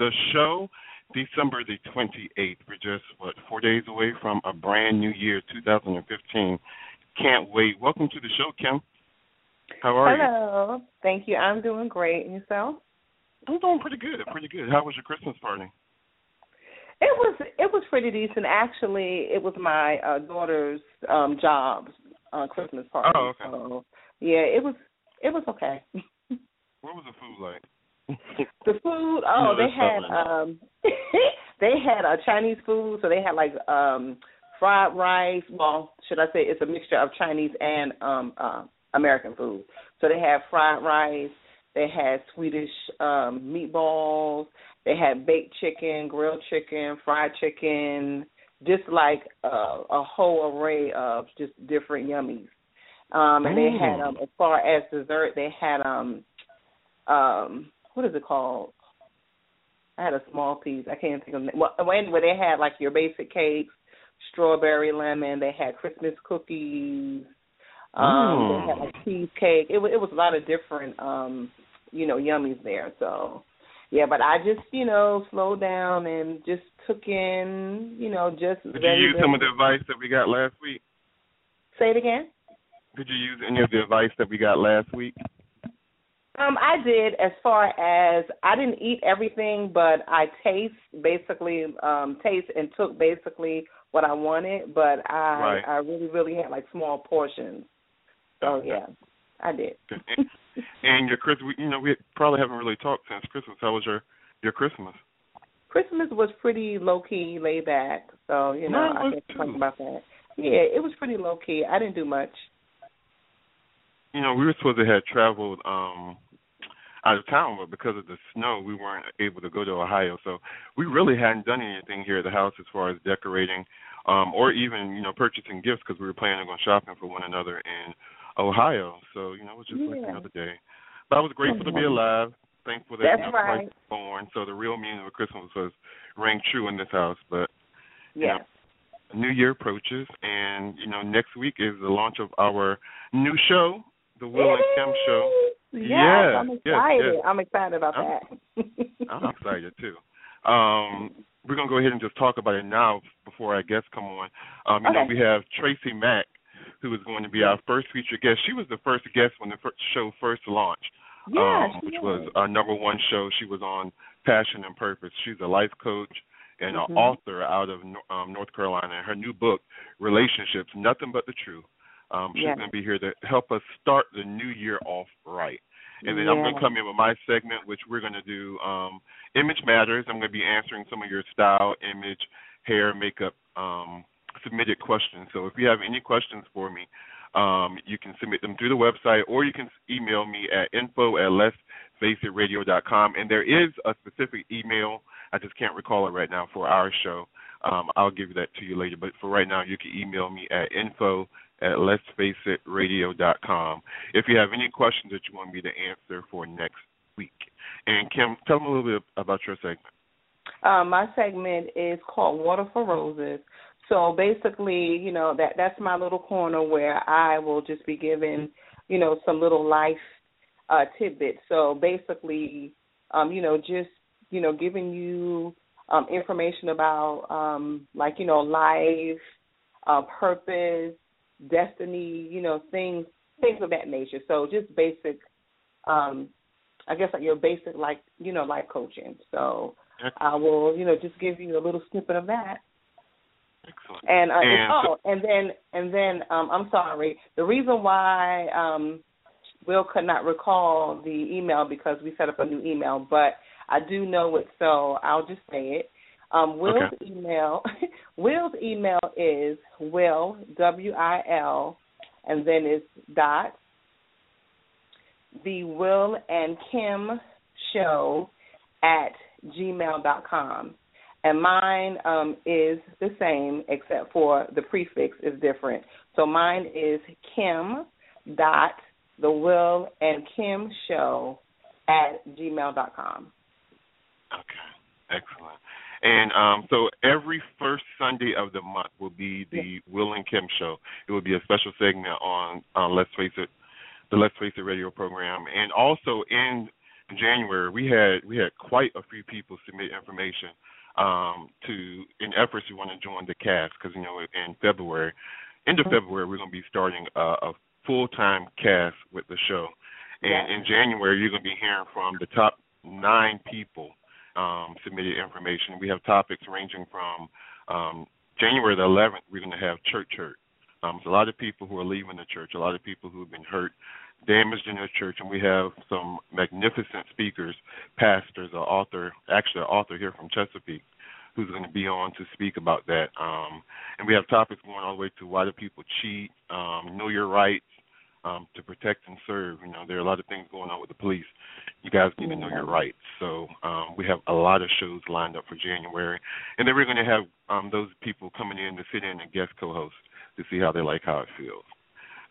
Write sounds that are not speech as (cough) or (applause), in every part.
again. Welcome to the show. December the 28th. We're just, what, four days away from a brand new year, 2015. Can't wait. Welcome to the show, Kim. How are Hello. you? Hello. Thank you. I'm doing great. And yourself? I'm doing pretty good. Pretty good. How was your Christmas party? It was it was pretty decent. Actually, it was my uh daughter's um job's uh Christmas party. Oh, okay. So, yeah, it was it was okay. (laughs) what was the food like? (laughs) the food, oh, (laughs) they had um they had a uh, Chinese food, so they had like um fried rice. Well, should I say it's a mixture of Chinese and um uh American food. So they had fried rice, they had Swedish um meatballs, they had baked chicken, grilled chicken, fried chicken, just like uh, a whole array of just different yummies. Um and they had um as far as dessert, they had um um what is it called? I had a small piece. I can't think of it. Well, where they had like your basic cakes, strawberry lemon. They had Christmas cookies. Um, mm. They had like cheesecake. It was it was a lot of different, um, you know, yummies there. So, yeah, but I just you know slowed down and just took in, you know, just. Did you use some of the advice that we got last week? Say it again. Did you use any of the advice that we got last week? Um, I did as far as I didn't eat everything, but I taste basically um taste and took basically what I wanted, but I right. I really really had like small portions. So yeah, I did. (laughs) and your Christmas, you know, we probably haven't really talked since Christmas. How was your your Christmas? Christmas was pretty low key, laid back. So you know, I can't talk about that. Yeah, it was pretty low key. I didn't do much. You know, we were supposed to have traveled um out of town, but because of the snow, we weren't able to go to Ohio. So we really hadn't done anything here at the house as far as decorating, um, or even you know purchasing gifts because we were planning on going shopping for one another in Ohio. So you know it was just yeah. like another day. But I was grateful to be alive. Thankful that That's Christ right. was born. So the real meaning of Christmas was rang true in this house. But yeah. New Year approaches, and you know, next week is the launch of our new show, the Will and Kim Show. Yes, yes, I'm excited. Yes, yes. I'm excited about I'm, that. (laughs) I'm excited too. Um, we're gonna go ahead and just talk about it now before our guests come on. Um, you okay. know, we have Tracy Mack, who is going to be our first featured guest. She was the first guest when the first show first launched, yeah, um, which was our number one show. She was on Passion and Purpose. She's a life coach and mm-hmm. an author out of um, North Carolina. And her new book, Relationships: Nothing But the Truth. Um, she's yes. going to be here to help us start the new year off right. And then yeah. I'm going to come in with my segment, which we're going to do um, Image Matters. I'm going to be answering some of your style, image, hair, makeup um, submitted questions. So if you have any questions for me, um, you can submit them through the website or you can email me at info at letsfaceitradio.com. And there is a specific email, I just can't recall it right now, for our show. Um, I'll give that to you later. But for right now, you can email me at info at letsfaceitradio.com if you have any questions that you want me to answer for next week. And Kim, tell them a little bit about your segment. Um, my segment is called Water for Roses. So basically, you know that that's my little corner where I will just be giving, you know, some little life uh, tidbits. So basically, um, you know, just you know, giving you um, information about um, like you know life, uh, purpose, destiny, you know, things things of that nature. So just basic um I guess like your basic like, you know, life coaching. So I will, you know, just give you a little snippet of that. Excellent. And, uh, and oh, and then and then um I'm sorry. The reason why um Will could not recall the email because we set up a new email, but I do know it, so I'll just say it. Um, Will's okay. email (laughs) Will's email is Will W I L and then it's dot the Will and Kim show at gmail dot com. And mine um, is the same except for the prefix is different. So mine is Kim dot the Will and Kim show at gmail dot com. Okay. Excellent. And um, so every first Sunday of the month will be the Will and Kim show. It will be a special segment on uh, Let's Face It, the Let's Face It radio program, and also in January, we had we had quite a few people submit information um, to in efforts to want to join the cast because you know in February, end of mm-hmm. February, we're going to be starting a, a full time cast with the show, and in January, you're going to be hearing from the top nine people um, submitted information. We have topics ranging from um, January the 11th, we're going to have church hurt. Um, a lot of people who are leaving the church, a lot of people who have been hurt, damaged in their church, and we have some magnificent speakers, pastors, an author, actually an author here from Chesapeake, who's going to be on to speak about that. Um, and we have topics going all the way to why do people cheat, um, know your rights, um, to protect and serve. You know, there are a lot of things going on with the police. You guys need to know your rights. So um, we have a lot of shows lined up for January, and then we're going to have um, those people coming in to sit in and guest co-host to see how they like how it feels.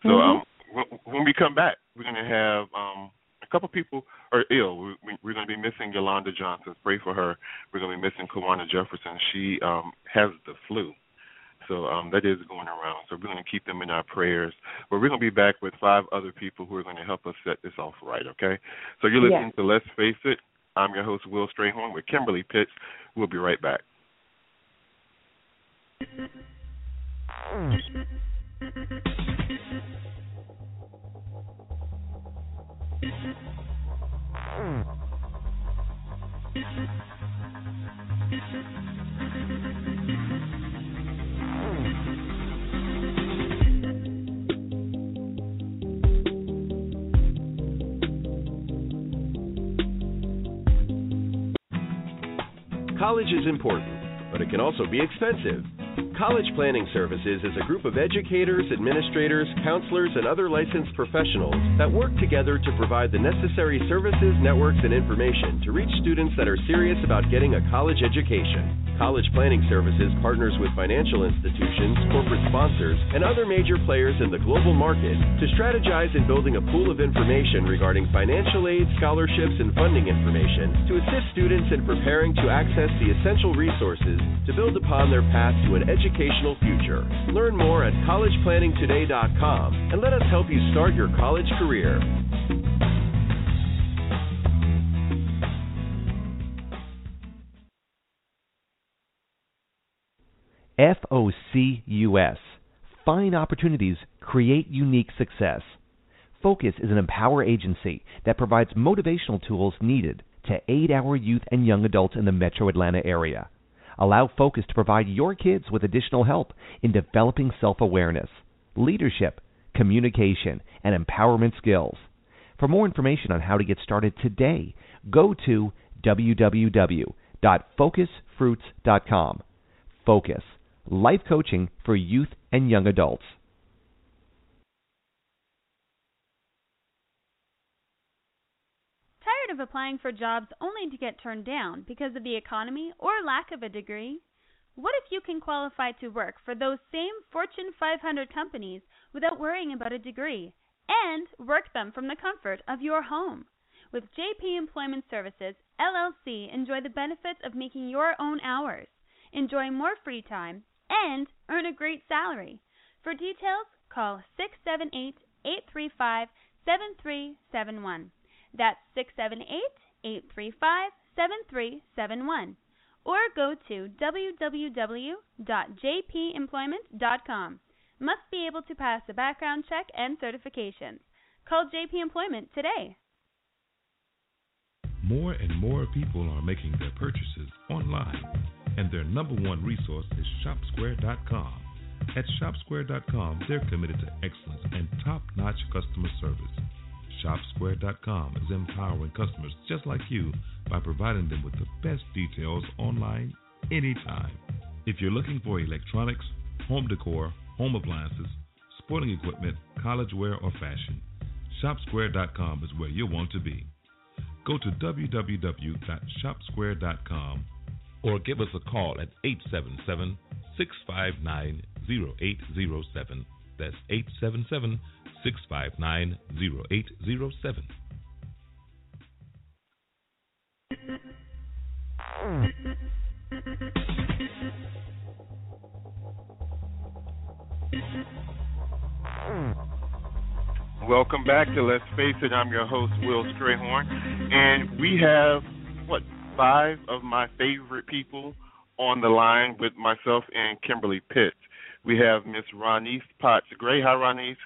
So mm-hmm. um, when we come back, we're going to have um, a couple people are ill. We're going to be missing Yolanda Johnson. Pray for her. We're going to be missing Kawana Jefferson. She um, has the flu. So um, that is going around. So we're going to keep them in our prayers. But we're going to be back with five other people who are going to help us set this off right, okay? So you're listening to Let's Face It. I'm your host, Will Strayhorn, with Kimberly Pitts. We'll be right back. College is important, but it can also be expensive. College Planning Services is a group of educators, administrators, counselors, and other licensed professionals that work together to provide the necessary services, networks, and information to reach students that are serious about getting a college education. College Planning Services partners with financial institutions, corporate sponsors, and other major players in the global market to strategize in building a pool of information regarding financial aid, scholarships, and funding information to assist students in preparing to access the essential resources to build upon their path to an educational future. Learn more at collegeplanningtoday.com and let us help you start your college career. FOCUS. Find opportunities, create unique success. Focus is an empower agency that provides motivational tools needed to aid our youth and young adults in the metro Atlanta area. Allow Focus to provide your kids with additional help in developing self awareness, leadership, communication, and empowerment skills. For more information on how to get started today, go to www.focusfruits.com. Focus life coaching for youth and young adults. Tired of applying for jobs only to get turned down because of the economy or lack of a degree? What if you can qualify to work for those same Fortune 500 companies without worrying about a degree and work them from the comfort of your home? With JP Employment Services, LLC, enjoy the benefits of making your own hours. Enjoy more free time and earn a great salary. For details, call 678 835 7371. That's 678 835 7371. Or go to www.jpemployment.com. Must be able to pass a background check and certifications. Call JP Employment today. More and more people are making their purchases online and their number one resource is ShopSquare.com. At ShopSquare.com, they're committed to excellence and top notch customer service. ShopSquare.com is empowering customers just like you by providing them with the best details online anytime. If you're looking for electronics, home decor, home appliances, sporting equipment, college wear, or fashion, ShopSquare.com is where you'll want to be. Go to www.shopsquare.com or give us a call at 877 659 0807. That's 877 659 0807. Welcome back to Let's Face It. I'm your host, Will Strayhorn, and we have what five of my favorite people on the line with myself and Kimberly Pitts. We have Miss Ronise Potts Gray. Hi, Ronise.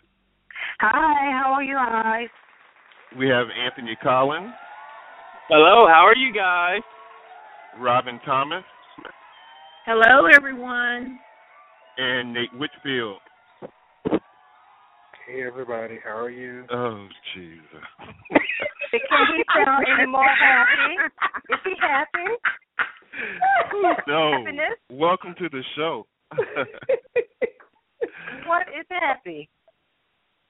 Hi, how are you guys? We have Anthony Collins. Hello, how are you guys? Robin Thomas. Hello, everyone. And Nate Whitfield. Hey, everybody, how are you? Oh, Jesus. Can he sound any more happy? Is he happy? no. Happiness? Welcome to the show. (laughs) what is happy?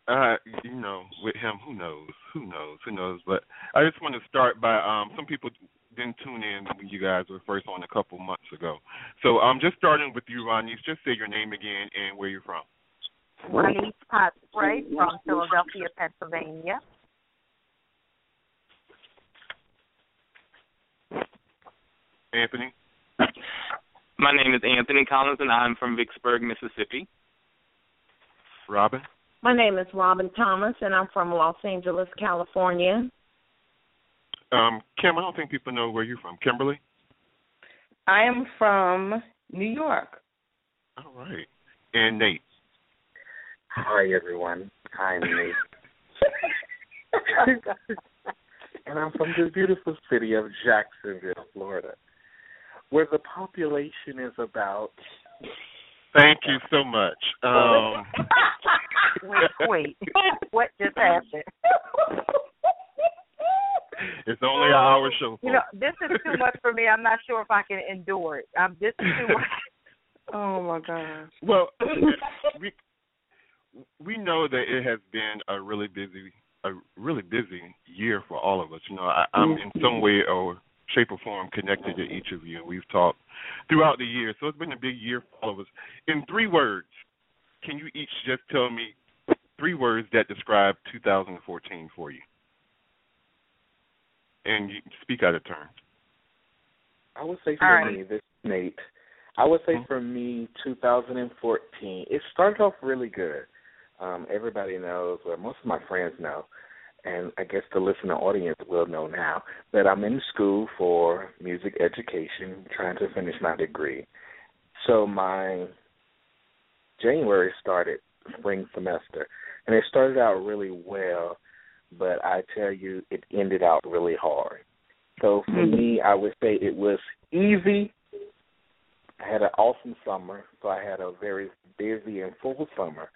Uh, you know, with him, who knows? Who knows? Who knows? But I just want to start by um some people didn't tune in when you guys were first on a couple months ago. So um just starting with you, Ronnie, just say your name again and where you're from. Ronnie Potts Gray from Philadelphia, Pennsylvania. Anthony. My name is Anthony Collins, and I'm from Vicksburg, Mississippi. Robin. My name is Robin Thomas, and I'm from Los Angeles, California. Um, Kim, I don't think people know where you're from. Kimberly. I am from New York. All right. And Nate. Hi, everyone. I'm Nate. (laughs) and I'm from the beautiful city of Jacksonville, Florida, where the population is about. Thank you so much. Um, (laughs) wait, wait. (laughs) What just happened? (laughs) It's only an hour show. You know, this is too much for me. I'm not sure if I can endure it. Um, this is too much. (laughs) oh my god. Well, we we know that it has been a really busy a really busy year for all of us. You know, I, I'm in some way or shape or form connected to each of you. and We've talked throughout the year, so it's been a big year for all of us. In three words, can you each just tell me three words that describe 2014 for you? And you speak out of turn. I would say for All me, this is Nate. I would say Mhm. for me, 2014. It started off really good. Um, everybody knows, or most of my friends know, and I guess the listener audience will know now that I'm in school for music education, trying to finish my degree. So my January started spring semester, and it started out really well, but I tell you, it ended out really hard. So for Mhm. me, I would say it was easy. I had an awesome summer, so I had a very busy and full summer,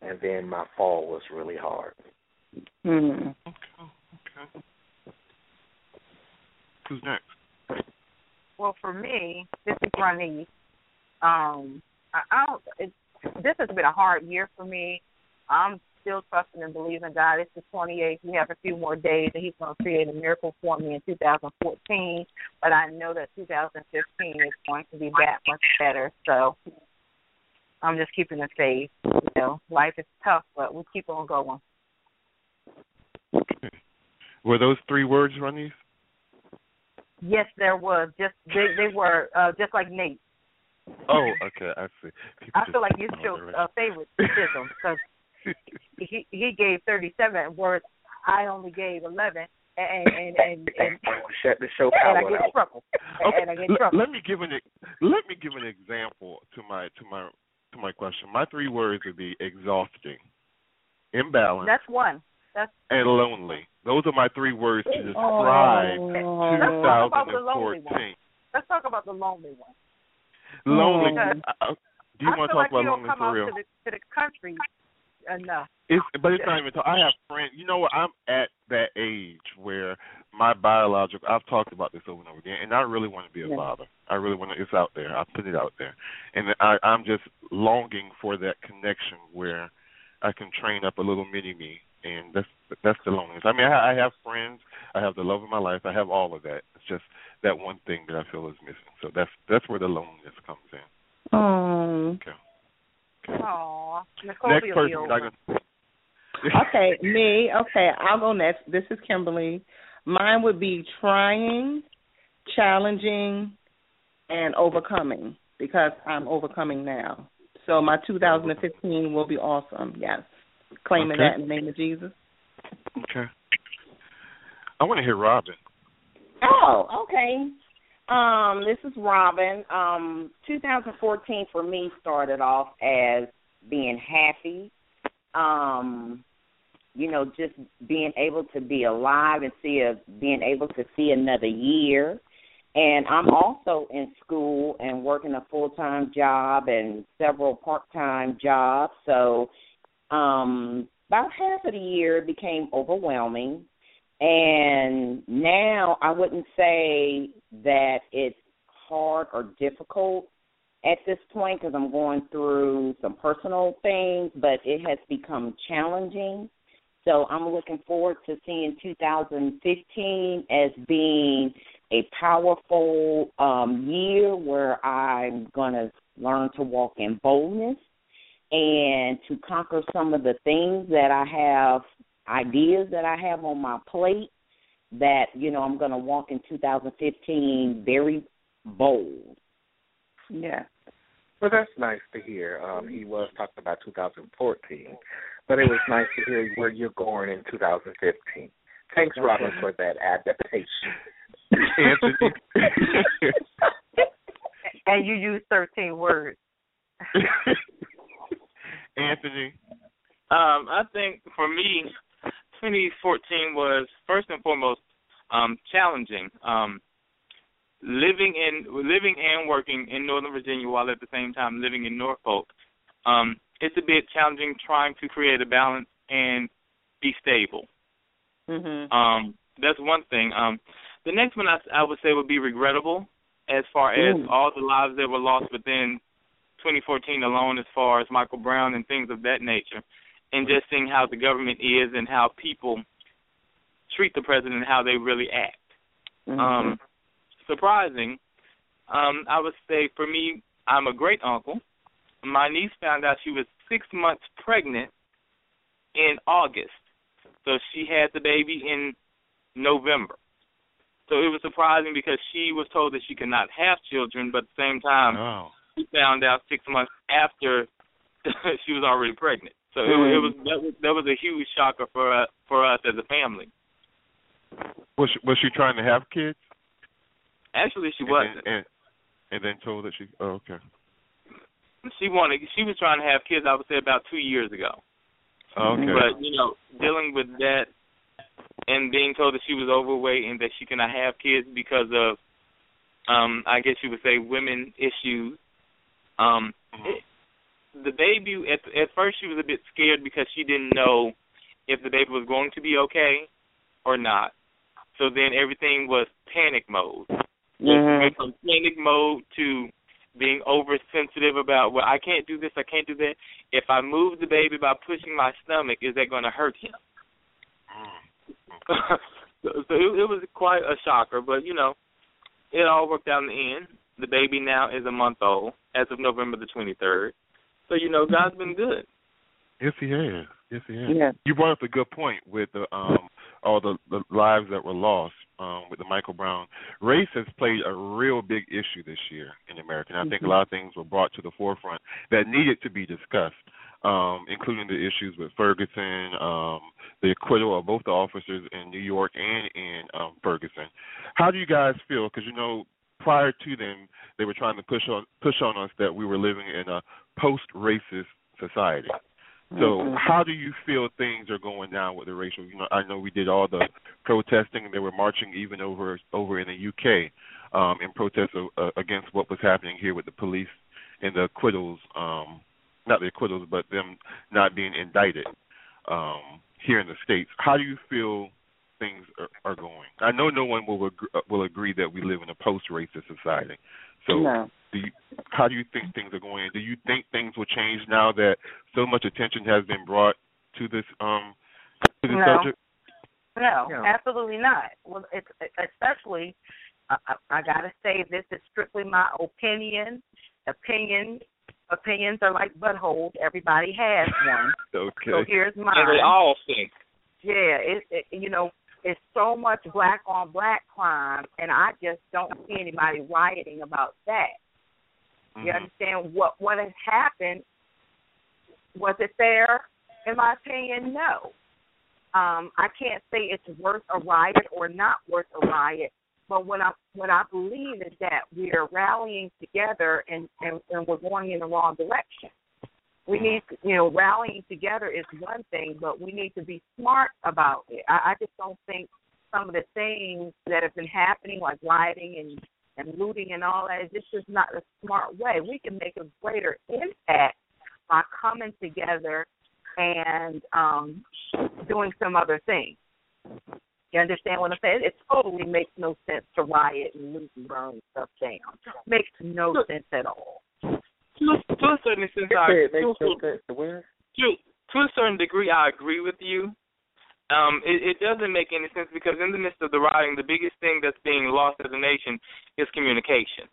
and then my fall was really hard. Hmm. Okay. Okay. Who's next? Well, for me, this is Ronnie. Um, I, I don't. It, this has been a hard year for me. I'm still trusting and believing God. It's the 28th. We have a few more days, and He's going to create a miracle for me in 2014. But I know that 2015 is going to be that much better. So I'm just keeping the faith. You know, life is tough, but we keep on going. (laughs) Were those three words, Ronnie? Yes, there was. Just they they were uh, just like Nate. Oh, okay, I see. People I feel like you know showed uh, favoritism because he he gave 37 words. I only gave 11, and and and and, (laughs) Shut the show and I get out. trouble. Okay, And I get let, trouble. let me give an let me give an example to my to my to my question. My three words would be exhausting, imbalanced, That's one. That's and lonely. Those are my three words to oh. describe Oh. Let's talk about the lonely 2014. let's talk about the lonely one. Lonely. Because I- I- do you I want to talk like about lonely for real? to the to the country enough. It's, but it's not even. I have friends. You know what? I'm at that age where my biological. I've talked about this over and over again, and I really want to be a Yeah. father. I really want to. It's out there. I put it out there, and I, I'm just longing for that connection where I can train up a little mini me, and that's that's the loneliness. I mean, I, I have friends. I have the love of my life. I have all of that. It's just that one thing that I feel is missing. So that's that's where the loneliness comes in. Oh. Okay. Aw, Nicole Next person. be over. Okay, me. Okay, I'll go next. This is Kimberly. Mine would be trying, challenging, and overcoming because I'm overcoming now. So my 2015 will be awesome. Yes, claiming Okay. that in the name of Jesus. Okay. I want to hear Robin. Oh, okay. Um, this is Robin. Um, 2014 for me started off as being happy. Um, you know, just being able to be alive and see a being able to see another year. And I'm also in school and working a full time job and several part time jobs. So um about half of the year became overwhelming. And now I wouldn't say that it's hard or difficult at this point because I'm going through some personal things, but it has become challenging. So I'm looking forward to seeing 2015 as being a powerful um, year where I'm going to learn to walk in boldness and to conquer some of the things that I have, ideas that I have on my plate that, you know, I'm going to walk in 2015 very bold. Yeah. Well, that's nice to hear. Um, he was talking about 2014, but it was nice to hear where you're going in 2015. Thanks, Robin, for that adaptation. Anthony. and you use 13 words. (laughs) Anthony. Um, I think for me, 2014 was first and foremost um, challenging. Um, living in living and working in Northern Virginia while at the same time living in Norfolk, um, it's a bit challenging trying to create a balance and be stable. Mhm. Um, that's one thing. Um, the next one I, I would say would be regrettable, as far as Ooh. all the lives that were lost within 2014 alone, as far as Michael Brown and things of that nature, and just seeing how the government is and how people treat the president and how they really act. Mhm. Um, surprising. Um, I would say for me, I'm a great uncle. My niece found out she was six months pregnant in August, so she had the baby in November. So it was surprising because she was told that she could not have children, but at the same time, Oh. she found out six months after (laughs) she was already pregnant. So it, it was that was that was a huge shocker for us for us as a family. Was she, was she trying to have kids? Actually, she and wasn't. Then, and, and then told that she. Oh, okay. She wanted. She was trying to have kids. I would say about two years ago. Okay. But you know, dealing with that and being told that she was overweight and that she cannot have kids because of, um, I guess you would say, women issues. Um, it, the baby at at first she was a bit scared because she didn't know if the baby was going to be okay or not. So then everything was panic mode. Mhm. From panic mode to being oversensitive about well I can't do this, I can't do that. If I move the baby by pushing my stomach, is that going to hurt him? (laughs) so, so it, it was quite a shocker, but you know, it all worked out in the end. The baby now is a month old as of November the 23rd. So you know, God's been good. Yes, he has. Yes, he has. Yeah. You brought up a good point with the um all the, the lives that were lost um with the Michael Brown. Race has played a real big issue this year in America. And I think a lot of things were brought to the forefront that needed to be discussed, um, including the issues with Ferguson, um, the acquittal of both the officers in New York and in um, Ferguson. How do you guys feel? Because you know, prior to them, they were trying to push on push on us that we were living in a post-racist society. So, Mhm. how do you feel things are going now with the racial? You know, I know we did all the protesting, and they were marching even over over in the UK um, in protest of, uh, against what was happening here with the police and the acquittals. Um, not the acquittals, but them not being indicted um, here in the states. How do you feel things are, are going? I know no one will agree, will agree that we live in a post-racist society. So, No. Do you, how do you think things are going? Do you think things will change now that so much attention has been brought to this um to this No. subject? No, Yeah. absolutely not. Well, it's especially. I, I, I gotta say, this is strictly my opinion. Opinion, opinions are like buttholes. Everybody has one. (laughs) Okay. So here's mine. And they all think. Yeah, it, it you know, it's so much black on black crime, and I just don't see anybody rioting about that. You Mhm. understand what what has happened? Was it fair? In my opinion, no. um, I can't say it's worth a riot or not worth a riot. But what I what I believe is that we are rallying together and, and, and we're going in the wrong direction. We need, you know, rallying together is one thing, but we need to be smart about it. I, I just don't think some of the things that have been happening, like rioting and and looting and all that, this is not a smart way. We can make a greater impact by coming together and um doing some other things. You understand what I'm saying? It totally makes no sense to riot and loot and burn stuff down. Makes no sense at all. To, to a certain extent, I, to, to, to a certain degree, I agree with you. Um, it, it doesn't make any sense because in the midst of the rioting, the biggest thing that's being lost as a nation is communication.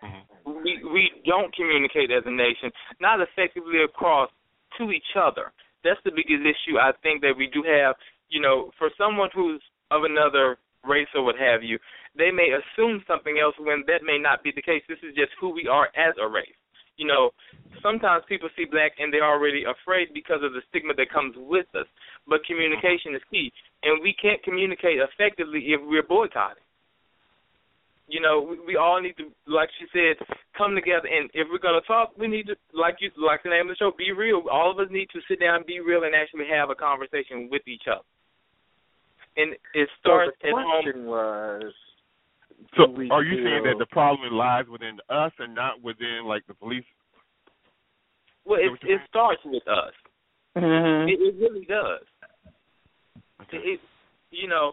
Mm-hmm. We we don't communicate as a nation, not effectively across to each other. That's the biggest issue I think that we do have you know, for someone who's of another race or what have you, they may assume something else when that may not be the case. This is just who we are as a race. You know, sometimes people see black and they're already afraid because of the stigma that comes with us. But communication is key, and we can't communicate effectively if we're boycotting. You know, we, we all need to, like she said, come together. And if we're gonna talk, we need to, like you, like the name of the show, be real. All of us need to sit down, be real, and actually have a conversation with each other and it starts so the question home. was so are you saying that the problem lies within us and not within like the police well it it starts with us mm-hmm. it, it really does okay. it, you know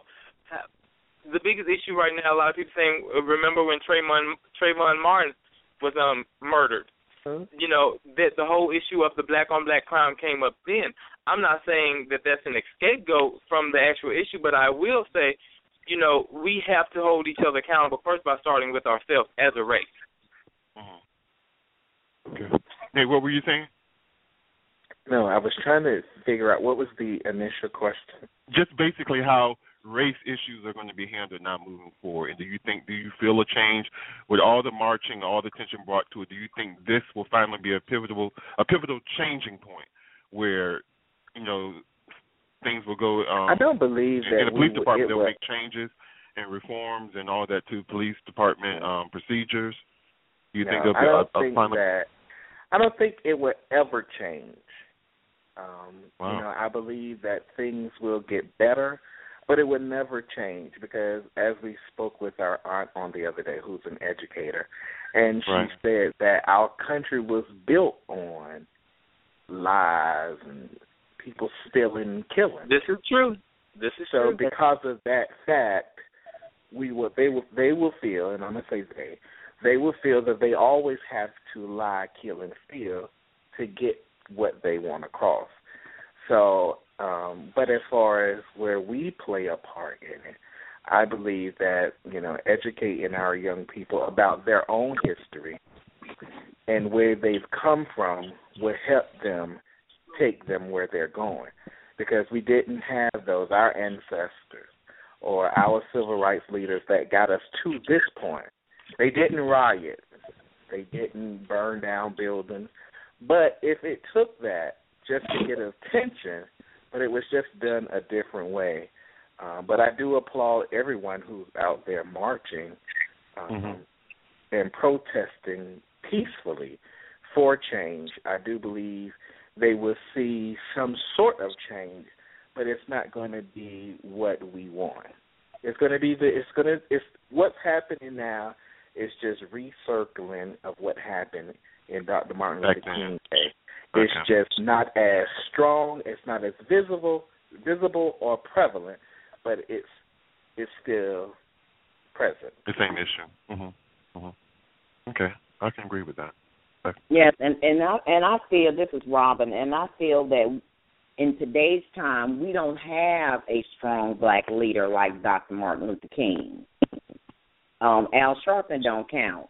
the biggest issue right now a lot of people saying remember when Trayvon Trayvon Martin was um murdered mm-hmm. you know that the whole issue of the black on black crime came up then I'm not saying that that's an scapegoat from the actual issue, but I will say, you know, we have to hold each other accountable first by starting with ourselves as a race. Mm-hmm. Okay. Hey, what were you saying? No, I was trying to figure out what was the initial question. Just basically how race issues are going to be handled now moving forward. And do you think, do you feel a change with all the marching, all the attention brought to it? Do you think this will finally be a pivotal, a pivotal changing point where you know things will go. Um, I don't believe in, that in the police we, department they'll will, make changes and reforms and all that to police department um, procedures. Do you no, think there'll be I don't a, a think final? that. I don't think it will ever change. Um, wow. You know, I believe that things will get better, but it will never change because, as we spoke with our aunt on the other day, who's an educator, and she right. said that our country was built on lies and people stealing and killing. This is true. This is so true. because of that fact, we will they will they will feel, and I'm gonna say they, they will feel that they always have to lie, kill, and steal to get what they want across. So, um, but as far as where we play a part in it, I believe that you know educating our young people about their own history and where they've come from will help them take them where they're going. Because we didn't have those, our ancestors or our civil rights leaders that got us to this point. They didn't riot, they didn't burn down buildings. But if it took that just to get attention, but it was just done a different way. Um, but I do applaud everyone who's out there marching um, mm-hmm. and protesting peacefully for change. I do believe they will see some sort of change, but it's not going to be what we want. It's going to be the it's going to it's what's happening now is just recircling of what happened in Dr. Martin Luther King Day. It's okay. just not as strong, it's not as visible visible or prevalent, but it's it's still present. The same issue. Mhm. Mhm. Okay, I can agree with that. Yes, and and I and I feel this is Robin, and I feel that in today's time we don't have a strong black leader like Dr. Martin Luther King. Um, Al Sharpton don't count.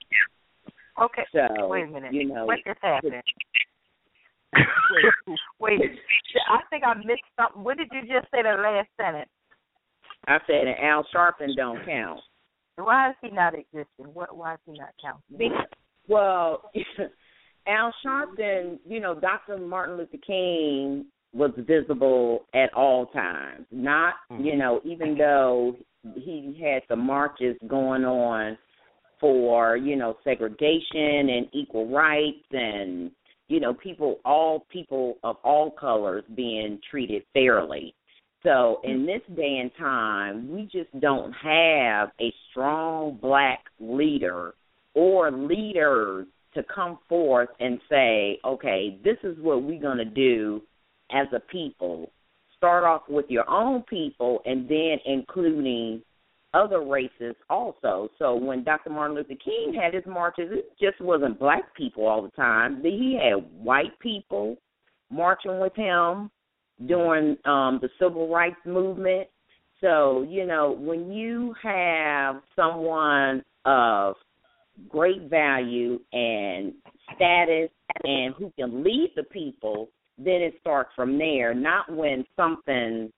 Okay. So wait a minute. You know what just happened? (laughs) wait, wait. I think I missed something. What did you just say? The last sentence. I said, and Al Sharpton don't count. Why is he not existing? What? Why is he not counting? Well, (laughs) Al Sharpton, you know, Dr. Martin Luther King was visible at all times. Not, Mm-hmm. you know, even though he had the marches going on for, you know, segregation and equal rights and, you know, people, all people of all colors being treated fairly. So in this day and time, we just don't have a strong black leader or leaders to come forth and say, okay, this is what we're going to do as a people. Start off with your own people and then including other races also. So when Dr. Martin Luther King had his marches, it just wasn't black people all the time. He had white people marching with him during um the civil rights movement. So, you know, when you have someone of great value and status and who can lead the people, then it starts from there, not when something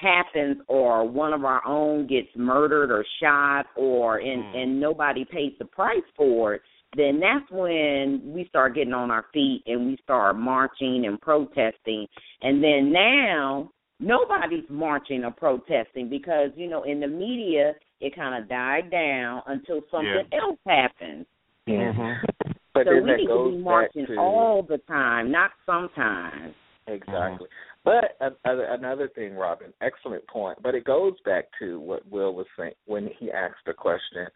happens or one of our own gets murdered or shot or and Mm. and nobody pays the price for it then that's when we start getting on our feet and we start marching and protesting and then now nobody's marching or protesting because you know in the media it kind of died down until something else happens Yeah. Mm-hmm. But so we need to be marching to all the time not sometimes Exactly. But uh, uh, another thing, Robin, excellent point. But it goes back to what Will was saying when he asked the question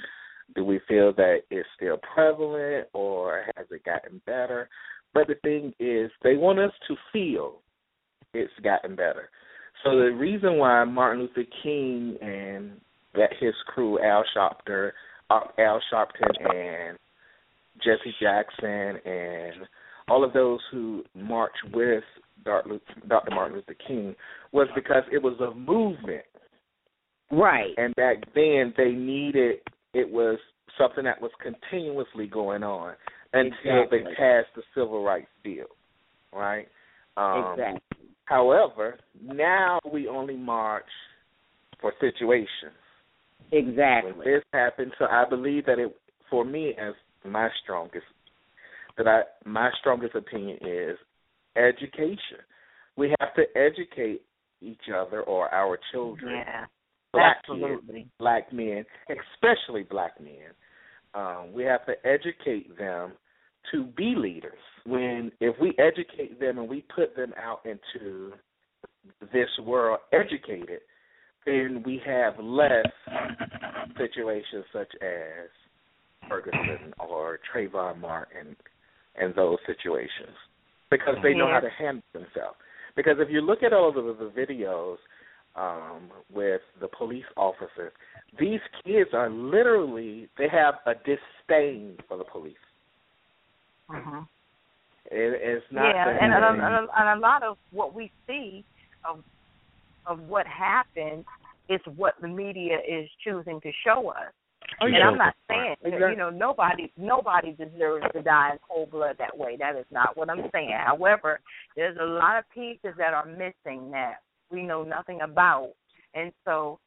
do we feel that it's still prevalent or has it gotten better? But the thing is, they want us to feel it's gotten better. So the reason why Martin Luther King and that his crew, Al Sharpton, uh, Al Sharpton, and Jesse Jackson, and all of those who marched with Dr. Martin Luther King was because it was a movement. Right. And back then they needed it was something that was continuously going on until Exactly. they passed the civil rights bill. Right? Um exactly however, now we only march for situations. exactly When this happened, so I believe that it for me as my strongest that I my strongest opinion is education. We have to educate each other or our children, Yeah. black Absolutely. kids, black men, especially black men. Um, we have to educate them to be leaders. When if we educate them and we put them out into this world educated, then we have less situations such as Ferguson or Trayvon Martin and those situations because they know how to handle themselves. Because if you look at all of the, the videos um, with the police officers, these kids are literally they have a disdain for the police. hmm It, it's not yeah, and, and, and, and a lot of what we see of of what happened is what the media is choosing to show us. Oh, and. I'm not saying Exactly. you know nobody nobody deserves to die in cold blood that way. That is not what I'm saying. However, there's a lot of pieces that are missing that we know nothing about, and so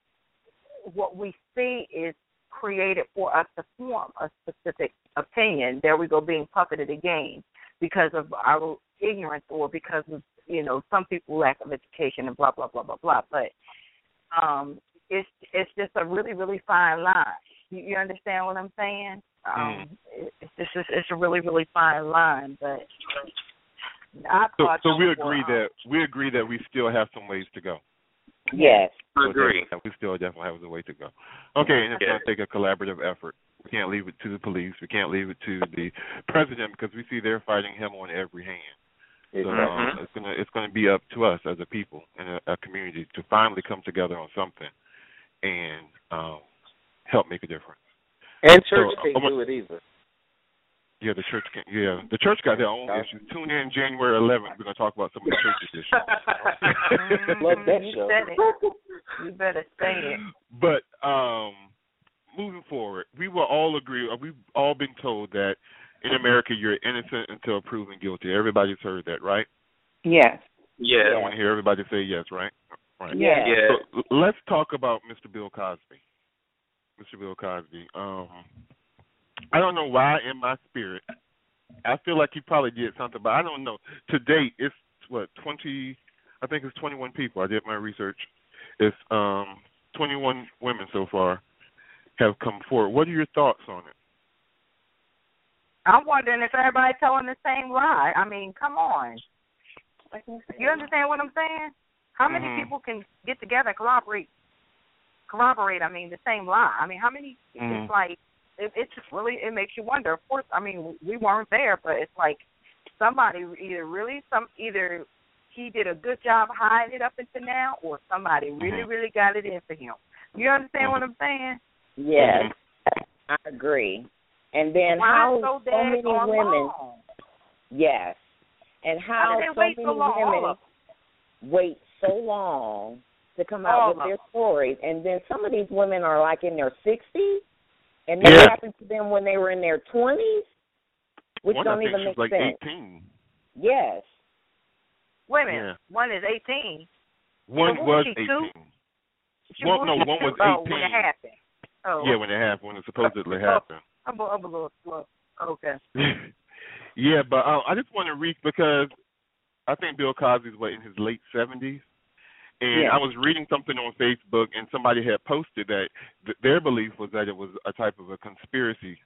what we see is created for us to form a specific opinion. There we go, being puppeted again because of our ignorance or because of you know some people lack of education and blah blah blah blah blah. But um, it's it's just a really really fine line. You, you understand what I'm saying? Um, it, it's just it's, it's a really really fine line, but. I So, so we agree um, that we agree that we still have some ways to go. yes So Agree. We still definitely have a way to go. Okay, and it's Yeah. going to take a collaborative effort. We can't leave it to the police. We can't leave it to the president because we see they're fighting him on every hand. So Exactly. um, Mhm. it's gonna it's gonna be up to us as a people and a, a community to finally come together on something and um, help make a difference. And church So, can't uh, do it either. Yeah, the church can. Yeah, the church got their own Yeah. issues. Tune in January 11th. We're gonna talk about some of the church's issues. Love that you show. said it. You better say it. But um, moving forward, we will all agree. We've all been told that in America you're innocent until proven guilty. Everybody's heard that, right? yes Yes. I want to hear everybody say yes, right? Right. Yeah. Yeah. So let's talk about Mr. Bill Cosby. Mr. Bill Cosby. Um, I don't know why in my spirit I feel like he probably did something, but I don't know. To date, it's what twenty I think it's 21 people. I did my research. It's um 21 women so far have come forward. What are your thoughts on it? I'm wondering if everybody's telling the same lie. I mean, come on. You understand what I'm saying? How many Mhm. people can get together and corroborate? Corroborate. I mean, the same lie. I mean, how many? Mhm. It's like it, it just really it makes you wonder. Of course, I mean, we weren't there, but it's like somebody either really some either he did a good job hiding it up until now, or somebody really Mhm. really got it in for him. You understand what I'm saying? Yes, I agree. And then Why how so so many women? long? Yes, and How how, did they so wait many so long? Women wait so long to come out of with their stories, and then some of these women are like in their sixties, and Yeah. that happened to them when they were in their twenties, which One don't I even she's make like sense. 18. Yes, Wait a minute. Yeah. One is 18. One So what was was 18. She One- was no, one was two? Oh, when it happened. Oh, Yeah, when it happened, when it supposedly Oh. happened. I'm a, I'm a little slow. Okay. (laughs) yeah, but uh, I just want to read because I think Bill Cosby's what in his late seventies, and Yeah. I was reading something on Facebook, and somebody had posted that th- their belief was that it was a type of a conspiracy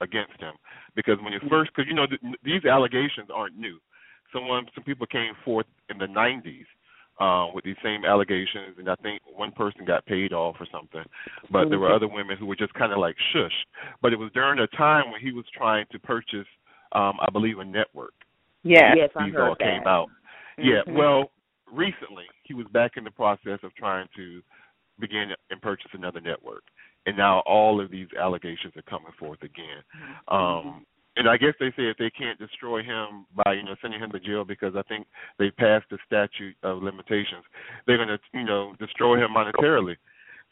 against him because when you first, because you know th- these allegations aren't new. Someone, some people came forth in the '90s uh, with these same allegations, and I think one person got paid off or something. But there were other women who were just kind of like shush. But it was during a time when he was trying to purchase, um, I believe, a network. yes, yes, I These heard all that. came out. Yeah, Mhm. well, recently he was back in the process of trying to begin and purchase another network, and now all of these allegations are coming forth again. Um, and I guess they say if they can't destroy him by you know sending him to jail because I think they passed the statute of limitations, they're going to you know destroy him monetarily.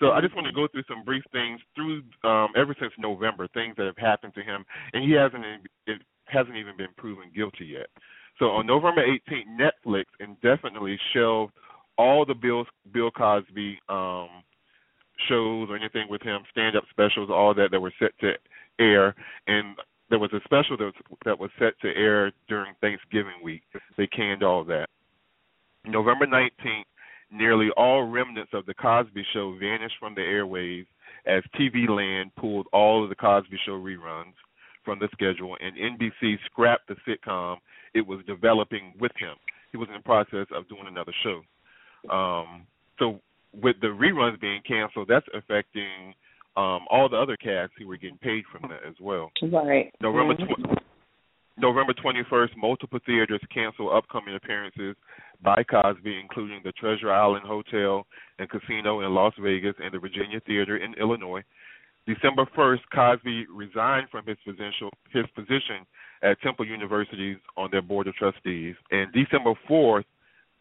So I just want to go through some brief things through um, ever since November, things that have happened to him, and he hasn't it hasn't even been proven guilty yet. So on November 18th, Netflix indefinitely shelved all the Bill Bill Cosby um, shows or anything with him, stand-up specials, all that that were set to air, and there was a special that was, that was set to air during Thanksgiving week. They canned all that. November 19th, nearly all remnants of the Cosby Show vanished from the airwaves as TV Land pulled all of the Cosby Show reruns from the schedule, and NBC scrapped the sitcom it was developing with him. He was in the process of doing another show. Um, so with the reruns being canceled, that's affecting um, all the other casts who were getting paid from that as well. Right. November Mhm. tw- November 21st, multiple theaters cancel upcoming appearances by Cosby, including the Treasure Island Hotel and Casino in Las Vegas and the Virginia Theater in Illinois. December 1st, Cosby resigned from his position, his position at Temple University on their board of trustees. And December 4th,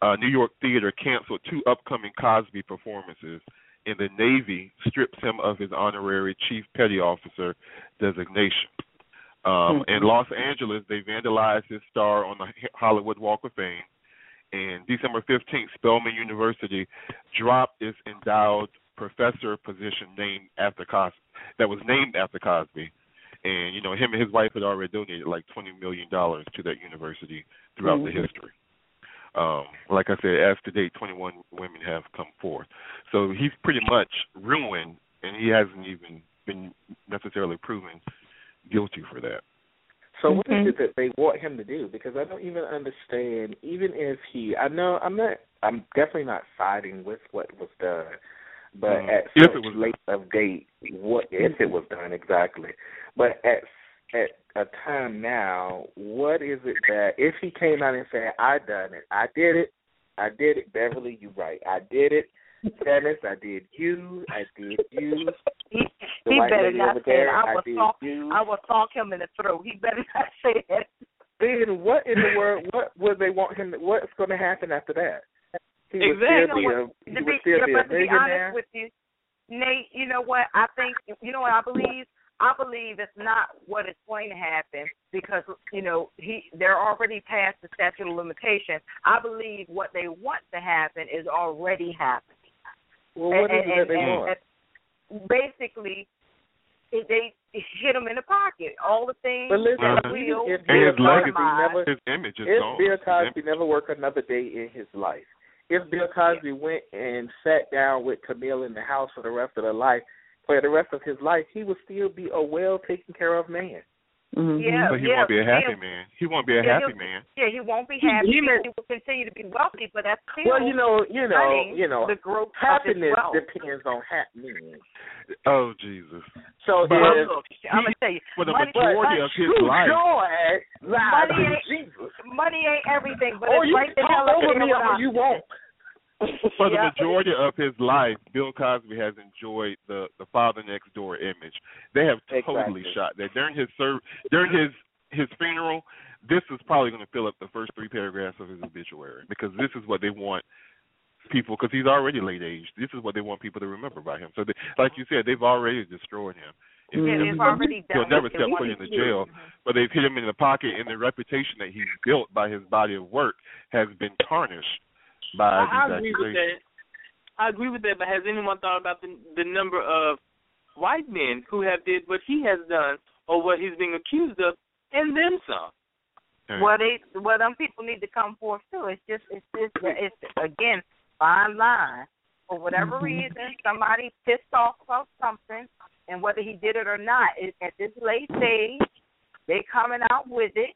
uh, New York Theater canceled two upcoming Cosby performances, and the Navy strips him of his honorary Chief Petty Officer designation. Um, in Los Angeles, they vandalized his star on the Hollywood Walk of Fame. And December 15th, Spelman University dropped its endowed professor position named after Cosby, that was named after Cosby. And, you know, him and his wife had already donated like $20 million to that university throughout the Mhm. history. Um, like I said, as to date, 21 women have come forth. So he's pretty much ruined, and he hasn't even been necessarily proven guilty for that. So what is Mhm. it that they want him to do? Because I don't even understand. Even if he, I know I'm not. I'm definitely not siding with what was done. But Mhm. at If such it was late of date, what if it was done exactly? But at at a time now, what is it that if he came out and said, "I done it, I did it, I did it," Beverly, you right, I did it. Dennis, I did you, I did you. He, he better not say there, it. I I will did thonk. you. I will talk him in the throat. He better (laughs) not say it. Then what in the world? What would they want him? To, what's going to happen after that? He would Exactly. still be a he to would be, still yeah, be but a to be millionaire. honest with you, Nate, you know what? I think you know what I believe. I believe it's not what is going to happen because you know he they're already past the statute of limitations. I believe what they want to happen is already happening. well, what is and, it that they and- want? and basically, they hit him in the pocket. All the things But listen, that Uh-huh. will if And Bill his legacy Cosby never, His image is if gone. Bill His Cosby never work another day in his life, if Bill Cosby went and sat down with Camille in the house for the rest of their life, for the rest of his life, he would still be a well taken care of man. Mm-hmm. Yeah, but he yeah, won't be a happy yeah. man. He won't be a Yeah, happy man. Yeah, he won't be happy. he may- he will continue to be wealthy, but that's still Well, you know, you know, cutting you know, the growth happiness of his wealth. depends on happiness. Oh Jesus! So But Well, if look, I'm gonna tell you, For the money, majority money, of his true life, joy lies Money ain't- Jesus. money ain't everything, but Or it's you right the can hell talk over me with all our- you want. (laughs) for the Yeah. majority of his life, Bill Cosby has enjoyed the the father next door image. They have totally Exactly. shot that during his ser- during his his funeral. This is probably going to fill up the first three paragraphs of his obituary because this is what they want people because he's already late age. This is what they want people to remember about him. So, they, like you said, they've already destroyed him. If Yeah, he they've already done He'll never step foot in the jail, but they've hit him in the pocket, and the reputation that he's built by his body of work has been tarnished by I, I agree with that. I agree with that, but has anyone thought about the the number of white men who have did what he has done or what he's being accused of, and then some? Okay. Well, they, well, them people need to come forth too. It's just, it's just, it's again, fine line. For whatever mm-hmm. reason, somebody pissed off about something, and whether he did it or not, it, at this late stage, they coming out with it,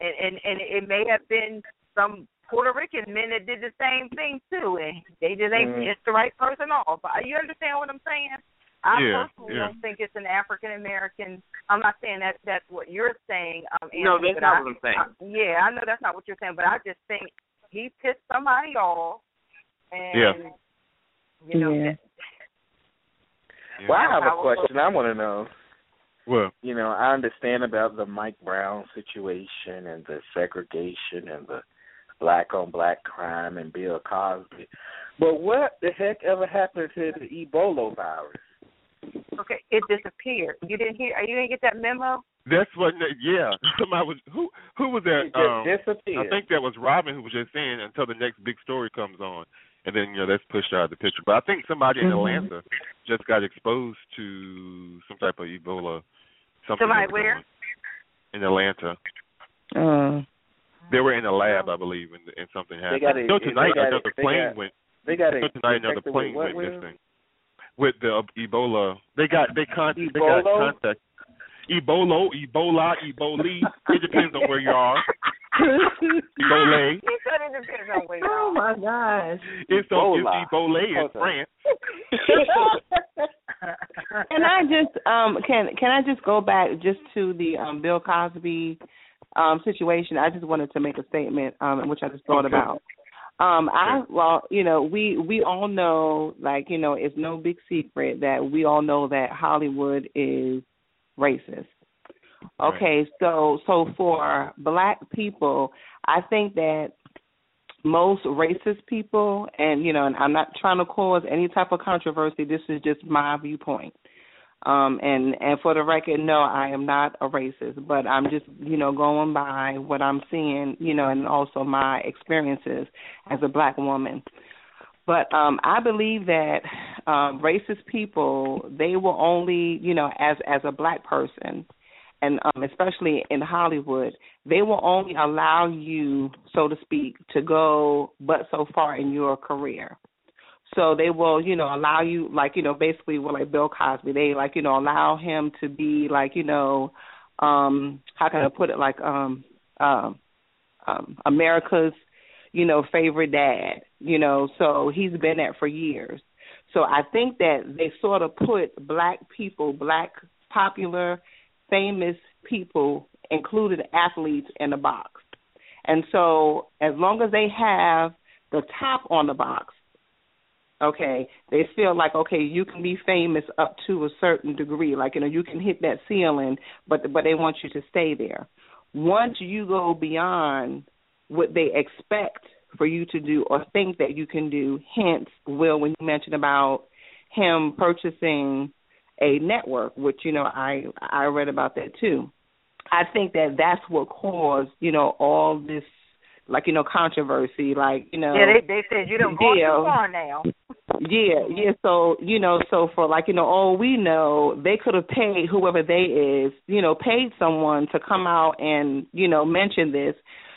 and and and it may have been some Puerto Rican men that did the same thing too, and they just ain't Mhm. pissed the right person off. You understand what I'm saying? I Yeah, personally yeah. don't think it's an African American. I'm not saying that that's what you're saying. Um, No, that's not I, what I'm saying. I, yeah, I know that's not what you're saying, but I just think he pissed somebody off, and Yeah. you know, Yeah. Yeah. Well, I have a question. I want to know. Well, You know, I understand about the Mike Brown situation and the segregation and the black on black crime and Bill Cosby, but what the heck ever happened to the Ebola virus? okay, it disappeared. You didn't hear? You didn't get that memo? That's what. Yeah, (laughs) somebody was who who was that? It just Um, disappeared. I think that was Robin who was just saying until the next big story comes on, and then you know that's pushed out of the picture. But I think somebody in Mhm. Atlanta just got exposed to some type of Ebola. Something Somebody where? In Atlanta, Uh, they were in a lab, I believe, and, and something happened. got it- so they tonight got another they plane got- went. they got so it tonight another plane with went what, missing with the uh, Ebola. They got they con they Ebola? got contact. Ebola, Ebola, Ebola. It depends on where you are. Ebola. (laughs) He said it depends on where you oh my gosh. It's so Ebola. it's Ebola in Hold. France. (laughs) Can I just um can can I just go back just to the um Bill Cosby um situation? I just wanted to make a statement um which I just thought Okay. about. Um I well, you know, we we all know like, you know, it's no big secret that we all know that Hollywood is racist. Right. Okay, so so for black people, I think that most racist people and you know, and I'm not trying to cause any type of controversy, this is just my viewpoint. Um and and for the record, no, I am not a racist, but I'm just, you know, going by what I'm seeing, you know, and also my experiences as a black woman. But um I believe that um racist people, they will only, you know, as as a black person and um especially in Hollywood, they will only allow you, so to speak, to go but so far in your career. So they will, you know, allow you like, you know, basically well like Bill Cosby, they like, you know, allow him to be like, you know, um how can I put it like um um um America's, you know, favorite dad, you know, so he's been that for years. So I think that they sort of put black people, black popular, famous people, included athletes in a box. And so as long as they have the top on the box, okay, they feel like okay, you can be famous up to a certain degree, like you know, you can hit that ceiling, but but they want you to stay there. Once you go beyond what they expect for you to do or think that you can do, hence, Will, when you mentioned about him purchasing a network, which you know I I read about that too. I think that that's what caused you know all this like you know controversy, like you know Yeah, they they said you don't go Yeah. too far now. (laughs) yeah, yeah. So you know, so for like you know, all we know, they could have paid whoever they is, you know, paid someone to come out and you know mention this,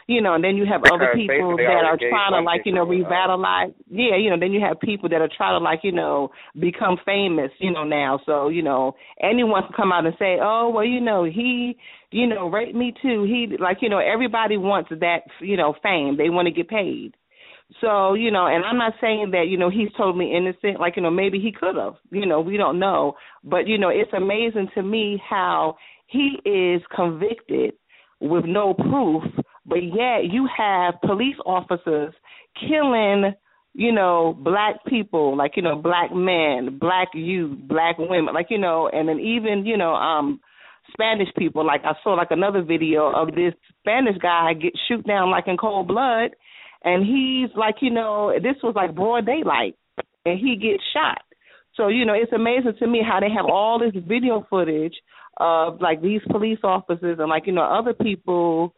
you know, and then you have because other people that are trying to like, you know, uh, revitalize. Yeah, you know, then you have people that are trying to like, you know, become famous, you know, now. So you know, anyone can come out and say, oh, well, you know, he, you know, raped me too. He, like, you know, everybody wants that, you know, fame. They want to get paid. So, you know, and I'm not saying that, you know, he's totally innocent. Like, you know, maybe he could have. You know, we don't know. But, you know, it's amazing to me how he is convicted with no proof, but yet you have police officers killing, you know, black people, like, you know, black men, black youth, black women, like, you know, and then even, you know, um Spanish people. Like I saw like another video of this Spanish guy get shoot down like in cold blood and he's like, you know, this was like broad daylight, and he gets shot. So you know, it's amazing to me how they have all this video footage of like these police officers and like you know other people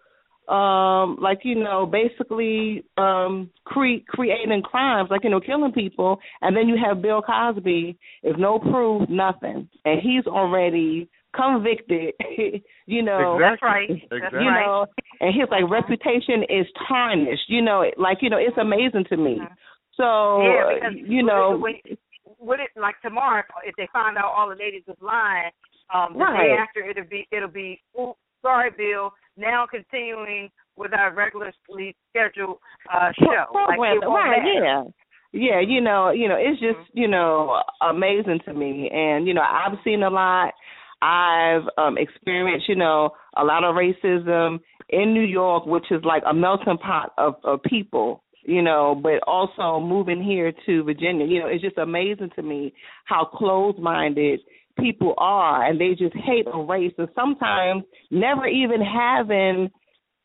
um like you know basically um cre- creating crimes like you know killing people and then you have Bill Cosby if no proof nothing. And he's already convicted (laughs) you know. That's right. Exactly. you know and his like reputation is tarnished you know like you know it's amazing to me. So Mm-hmm. yeah, uh, because you know. would it like tomorrow if they find out all the ladies was lying, um, the day after it'll be it'll be oops, sorry Bill. Now continuing with our regularly scheduled uh show. Like program. it right, yeah. Yeah, you know, you know, it's just, you know, amazing to me. And, you know, I've seen a lot. I've um experienced, you know, a lot of racism in New York, which is like a melting pot of, of people, you know, but also moving here to Virginia, you know, it's just amazing to me how closed minded people are and they just hate a race and sometimes never even having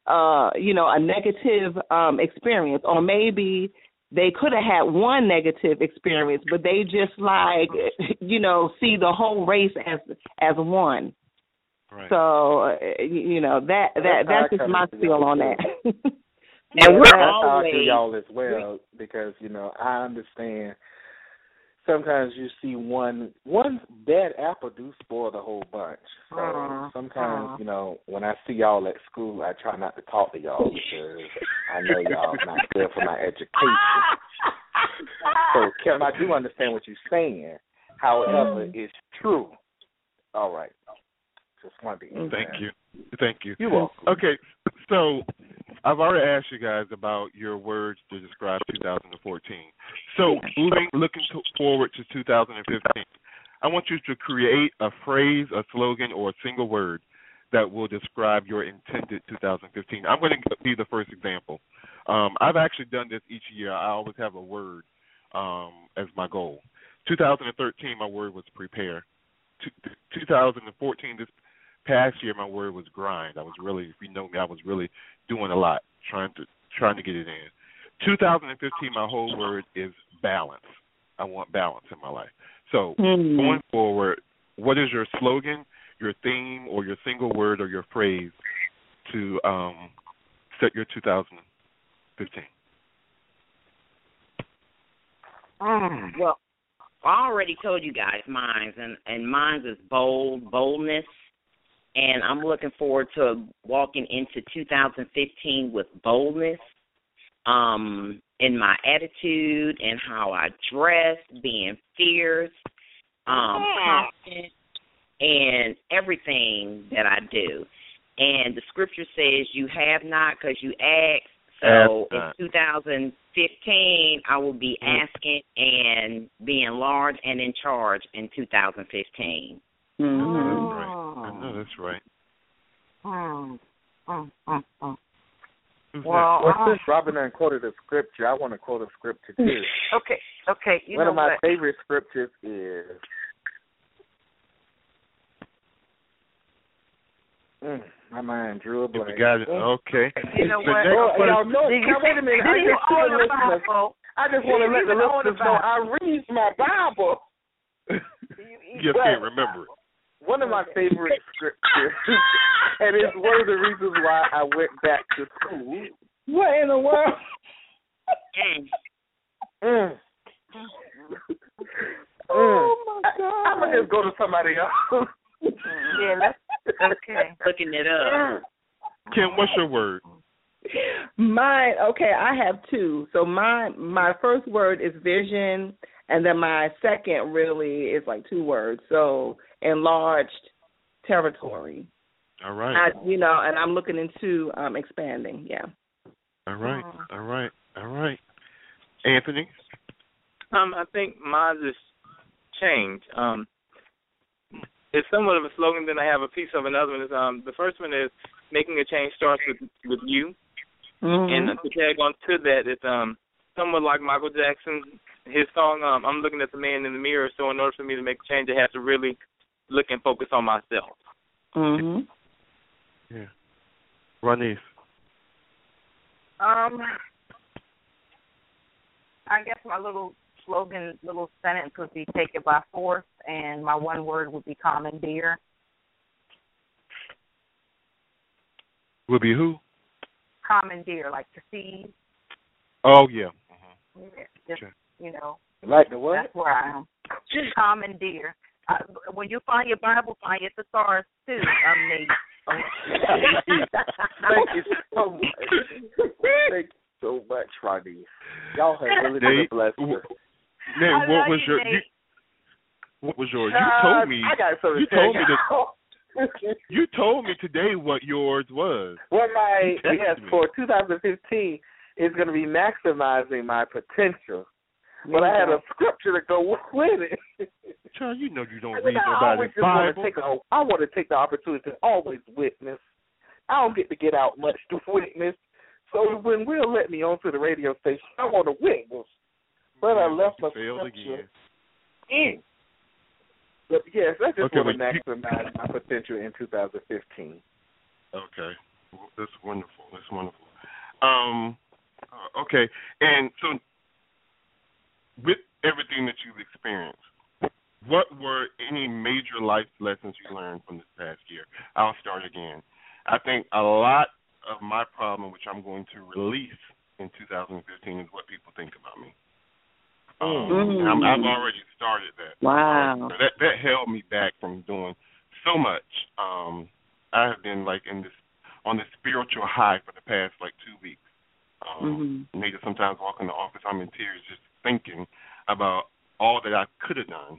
uh you know a negative um experience or maybe they could have had one negative experience but they just like (laughs) you know see the whole race as as one Right. so uh, you you know that that That's that's just my to feel on too. that (laughs) And we're that's how I y'all as well because you know I understand. Sometimes you see one one bad apple do spoil the whole bunch. So Uh-huh. sometimes Uh-huh. you know when I see y'all at school, I try not to talk to y'all because I know y'all not good for my education. So Kim, I do understand what you're saying. However, it's true. All right. Just wanted to get Thank that. you. Thank you. You're welcome. Okay, so I've already asked you guys about your words to describe 2014. So moving, looking to, forward to 2015, I want you to create a phrase, a slogan, or a single word that will describe your intended 2015. I'm going to be the first example. Um, I've actually done this each year. I always have a word um, as my goal. 2013, my word was prepare. 2014, this past year, my word was grind. I was really, if you know me, I was really doing a lot, trying to trying to get it in. 2015, my whole word is balance. I want balance in my life. So Mhm. going forward, what is your slogan, your theme, or your single word or your phrase to um, set your 2015? Mm. Well, I already told you guys mine's, and and mine's is bold, boldness, and I'm looking forward to walking into 2015 with boldness, um, in my attitude and how I dress, being fierce, um, confident, and everything that I do. And the scripture says, "You have not because you ask." So in 2015, I will be asking and being large and in charge in 2015. Mhm. That's right. That's right. Mm. Mm, mm, mm. Well, Well, uh, since Robin done quoted a scripture, I want to quote a scripture too. (laughs) okay, okay. You One know of my what? favorite scriptures is mm, my mind drew a blank. You got it, Mm. okay. You know what? next Well, y'all know, Do you- now wait a minute. do I you just, own the the? I just want to let the even own the listeners know I read my Bible. (laughs) you just can't remember it. One of my favorite scriptures, (laughs) and it's one of the reasons why I went back to school. what in the world Mm. Mm. (laughs) Oh, my I, I'm gonna just go to somebody else. (laughs) Yeah, let's. Okay. Looking it up. Kim, what's your word? Mine, okay, I have two. So my my first word is vision, and then my second really is like two words. So enlarged territory. All right. I, you know, and I'm looking into um expanding. Yeah. All right. All right. All right. Anthony. Um, I think mine is change. Um, it's somewhat of a slogan. Then I have a piece of another one. Is um, the first one is making a change starts with with you. Mm-hmm. And to tag on to that, it's um somewhat like Michael Jackson, his song um I'm looking at the man in the mirror. So in order for me to make a change, I have to really look and focus on myself. Mhm. Yeah. Ronise. Um, I guess my little slogan, little sentence would be "Take it by force," and my one word would be "commandeer." Would be who? Commandeer, like to seize. Oh yeah. Just Sure. you know, Like the what? that's where I am. Just commandeer. Uh, when you find your Bible, find your thesaurus too. I'm Nate. (laughs) Thank you so much. Thank you so much, Ronnie. Y'all have really been a Nate, blessing. w- I Nate, what was you, your you, Nate. what was yours? You Uh, told me I got something you told me y'all. you told me today what yours was. Well, my yes me. for 2015 is going to be maximizing my potential. But I had a scripture to go (laughs) with it. Child, you know you don't I read mean, I nobody's want Bible. to take a, I want to take the opportunity to always witness. I don't get to get out much to (laughs) witness. So when Will let me onto the radio station, I want to witness. But I left my failed scripture again. in. But yes, I just Okay, want to but you- maximize my potential in 2015. Okay, Well, that's wonderful. That's wonderful. Um, uh, okay, and so with everything that you've experienced, what were any major life lessons you learned from this past year? I'll start again. I think a lot of my problem, which I'm going to release in 2015, is what people think about me. Um, Mm. I'm, I've already started that. Wow. So that that held me back from doing so much. Um, I have been like in this on this spiritual high for the past like two weeks. Um, Mhm. Maybe sometimes walk in the office, I'm in tears just thinking about all that I could have done.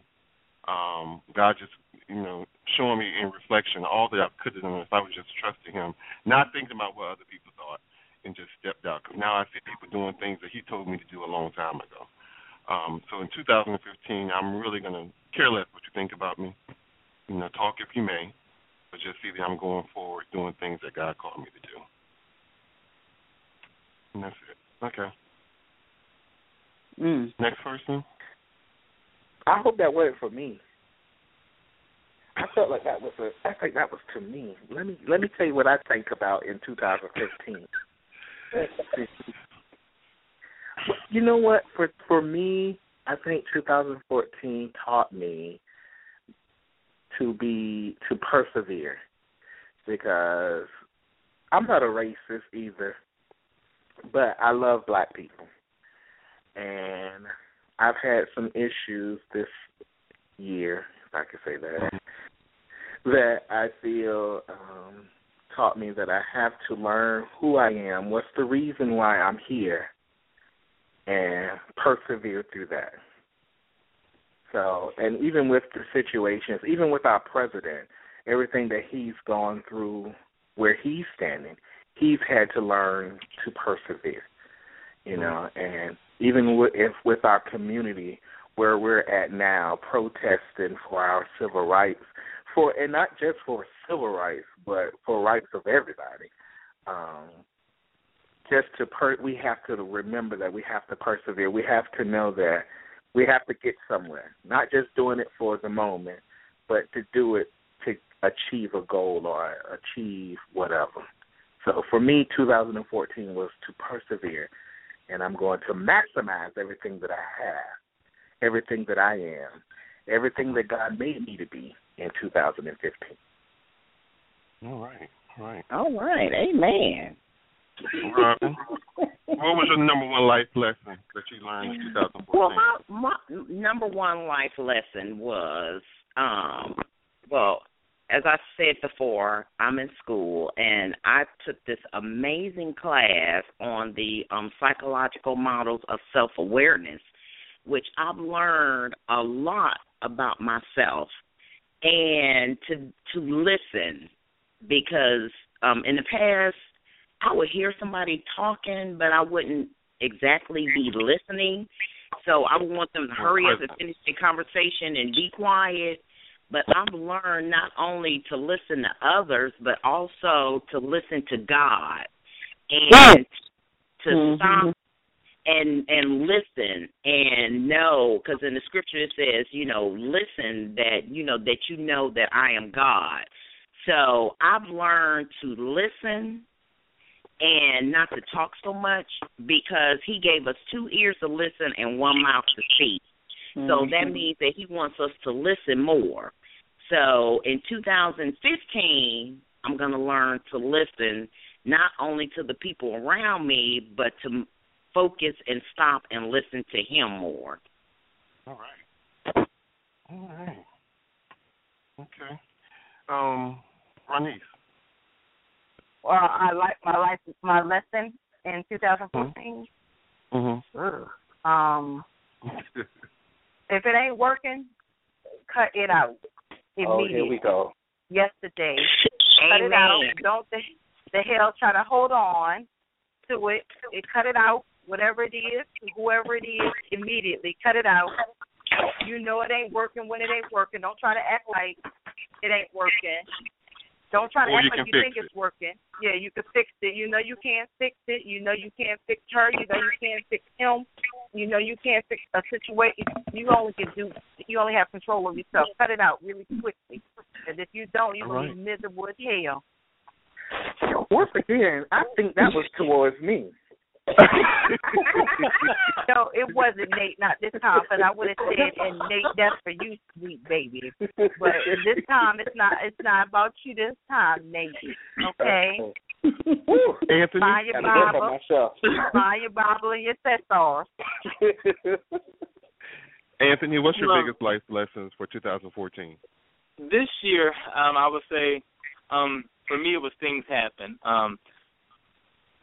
Um, God just, you know, showing me in reflection all that I could have done if I was just trusting Him, not thinking about what other people thought, and just stepped out. Because now I see people doing things that He told me to do a long time ago. Um, so in 2015, I'm really going to care less what you think about me. You know, talk if you may, but just see that I'm going forward doing things that God called me to do. And that's it. Okay. Mm. Next person. I hope that wasn't for me. I felt like that was a. I think that was to me. Let me let me tell you what I think about in 2015. (laughs) you know what? For for me, I think 2014 taught me to be to persevere because I'm not a racist either, but I love black people, and I've had some issues this year, if I could say that, that I feel um, taught me that I have to learn who I am, what's the reason why I'm here, and persevere through that. So, and even with the situations, even with our president, everything that he's gone through, where he's standing, he's had to learn to persevere. You know, and even with if with our community where we're at now, protesting for our civil rights, for and not just for civil rights, but for rights of everybody. Um, just to per, we have to remember that we have to persevere. We have to know that we have to get somewhere. Not just doing it for the moment, but to do it to achieve a goal or achieve whatever. So for me, 2014 was to persevere, and I'm going to maximize everything that I have, everything that I am, everything that God made me to be in 2015. All right. All right. All right. Amen. Robin, (laughs) what was your number one life lesson that you learned in 2014? Well, my my number one life lesson was, um, well, as I said before, I'm in school and I took this amazing class on the um, psychological models of self awareness, which I've learned a lot about myself and to to listen because um in the past I would hear somebody talking but I wouldn't exactly be listening. So I would want them to hurry up and finish the conversation and be quiet but I've learned not only to listen to others, but also to listen to God and to mm-hmm. stop and and listen and know because in the scripture it says you know listen that you know that you know that I am God. So I've learned to listen and not to talk so much because he gave us two ears to listen and one mouth to speak. So that mm-hmm. means that he wants us to listen more. So in 2015, I'm going to learn to listen not only to the people around me, but to focus and stop and listen to him more. All right. All right. Okay. Um, Ronise. Well, I like my life, my lesson in 2014. Mm-hmm. Um, (laughs) if it ain't working, cut it out. Immediately. Oh, here we go. Yesterday. cut it out. Don't the, the hell try to hold on to it. it. Cut it out. Whatever it is, whoever it is, immediately cut it out. You know it ain't working when it ain't working. Don't try to act like it ain't working. Don't try to or act like you think it. it's working. Yeah, you can fix it. You know you can't fix it. You know you can't fix her. You know you can't fix him. You know you can't fix a situation. You only can do. You only have control of yourself. Cut it out really quickly. And if you don't, you're gonna be miserable as hell. Once again, I think that was towards me. (laughs) no, it wasn't Nate, not this time, because I would have said, "And Nate, that's for you, sweet baby." But this time, it's not. It's not about you this time, Nate. Okay. (laughs) Anthony, find your Bible, find your Bible and your thesaurus. (laughs) Anthony, what's your Well- biggest life lessons for 2014? this year, um, I would say, um, for me, it was things happen. Um,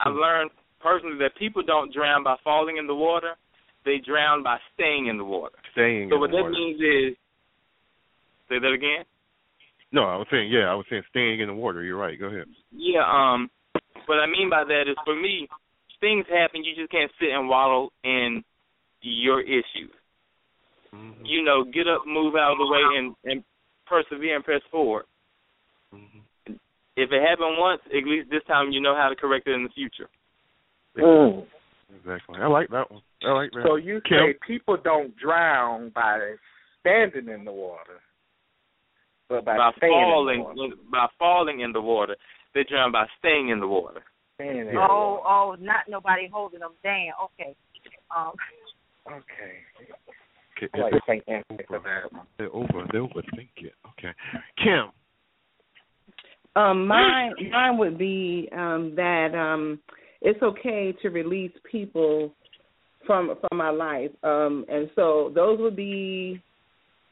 I learned personally that people don't drown by falling in the water; they drown by staying in the water. Staying. So in what the that water. means is, say that again. No, I was saying, yeah, I was saying staying in the water. You're right. Go ahead. Yeah. Um, what I mean by that is, for me, things happen. You just can't sit and wallow in your issues. Mm-hmm. You know, get up, move out of the way, and and persevere and press forward. Mm-hmm. If it happened once, at least this time you know how to correct it in the future. Mm. Exactly. I like that one. I like that. So you Kim? say people don't drown by standing in the water, but by, by staying falling in the water. by falling in the water. They drown by staying in the water. Staying in the Oh, water. oh, not nobody holding them down. Okay. Um, Okay. Okay, I like to thank Anthony for that. They over. They overthink it. Okay. Kim. Um, mine mine would be um that um it's okay to release people from from my life. Um and so those would be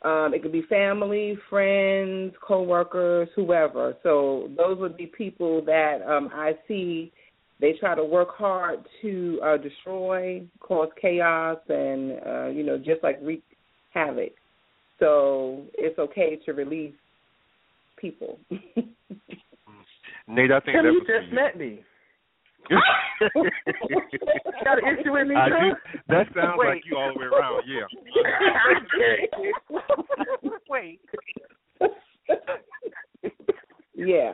um it could be family, friends, coworkers, whoever. So those would be people that um I see they try to work hard to uh destroy, cause chaos and uh you know just like wreak havoc. So it's okay to release people. (laughs) Nate, I think Kim, that you was just for met me. (laughs) (laughs) (laughs) Got an issue with me, I too? do. That sounds Wait. like you all the way around. Yeah. (laughs) wait. yeah.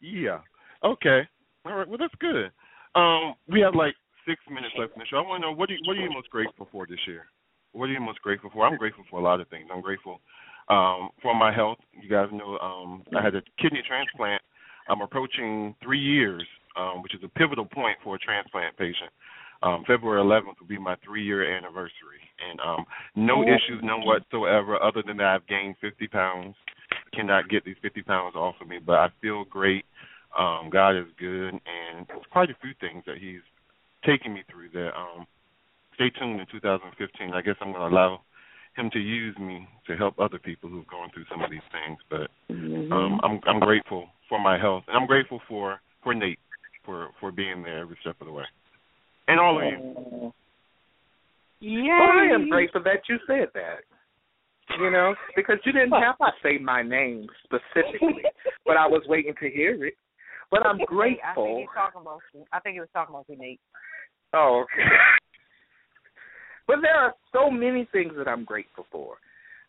Yeah. Okay. All right. Well, that's good. Um, we have like six minutes left in the show. I want to know what are you, what are you most grateful for this year? What are you most grateful for? I'm grateful for a lot of things. I'm grateful um, for my health. You guys know um, I had a kidney transplant. I'm approaching three years, um, which is a pivotal point for a transplant patient. Um, February 11th will be my three-year anniversary, and um, no issues, none whatsoever. Other than that, I've gained 50 pounds. Cannot get these 50 pounds off of me, but I feel great. Um, God is good, and there's quite a few things that He's taking me through. That um, stay tuned in 2015. I guess I'm going to allow him to use me to help other people who've gone through some of these things. But Mm-hmm. um, I'm I'm grateful for my health, and I'm grateful for for Nate for for being there every step of the way, and all of you. Yeah. Well, I am grateful that you said that. You know, because you didn't have to say my name specifically, (laughs) but I was waiting to hear it. But I'm grateful. I think grateful. he's talking about. I think he was talking about you, Nate. Oh, okay. (laughs) but there are so many things that I'm grateful for.